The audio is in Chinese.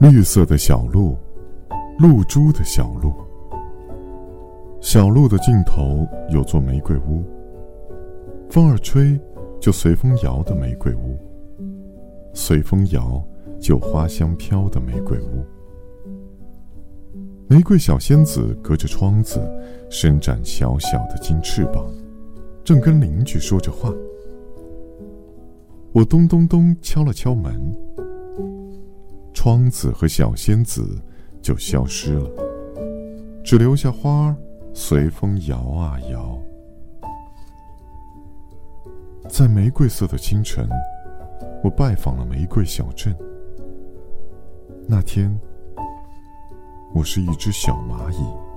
绿色的小路，露珠的小路。小路的尽头有座玫瑰屋，风儿吹，就随风摇的玫瑰屋；随风摇，就花香飘的玫瑰屋。玫瑰小仙子隔着窗子，伸展小小的金翅膀，正跟邻居说着话。我咚咚咚敲了敲门，窗子和小仙子就消失了，只留下花儿。随风摇啊摇，在玫瑰色的清晨，我拜访了玫瑰小镇。那天，我是一只小蚂蚁。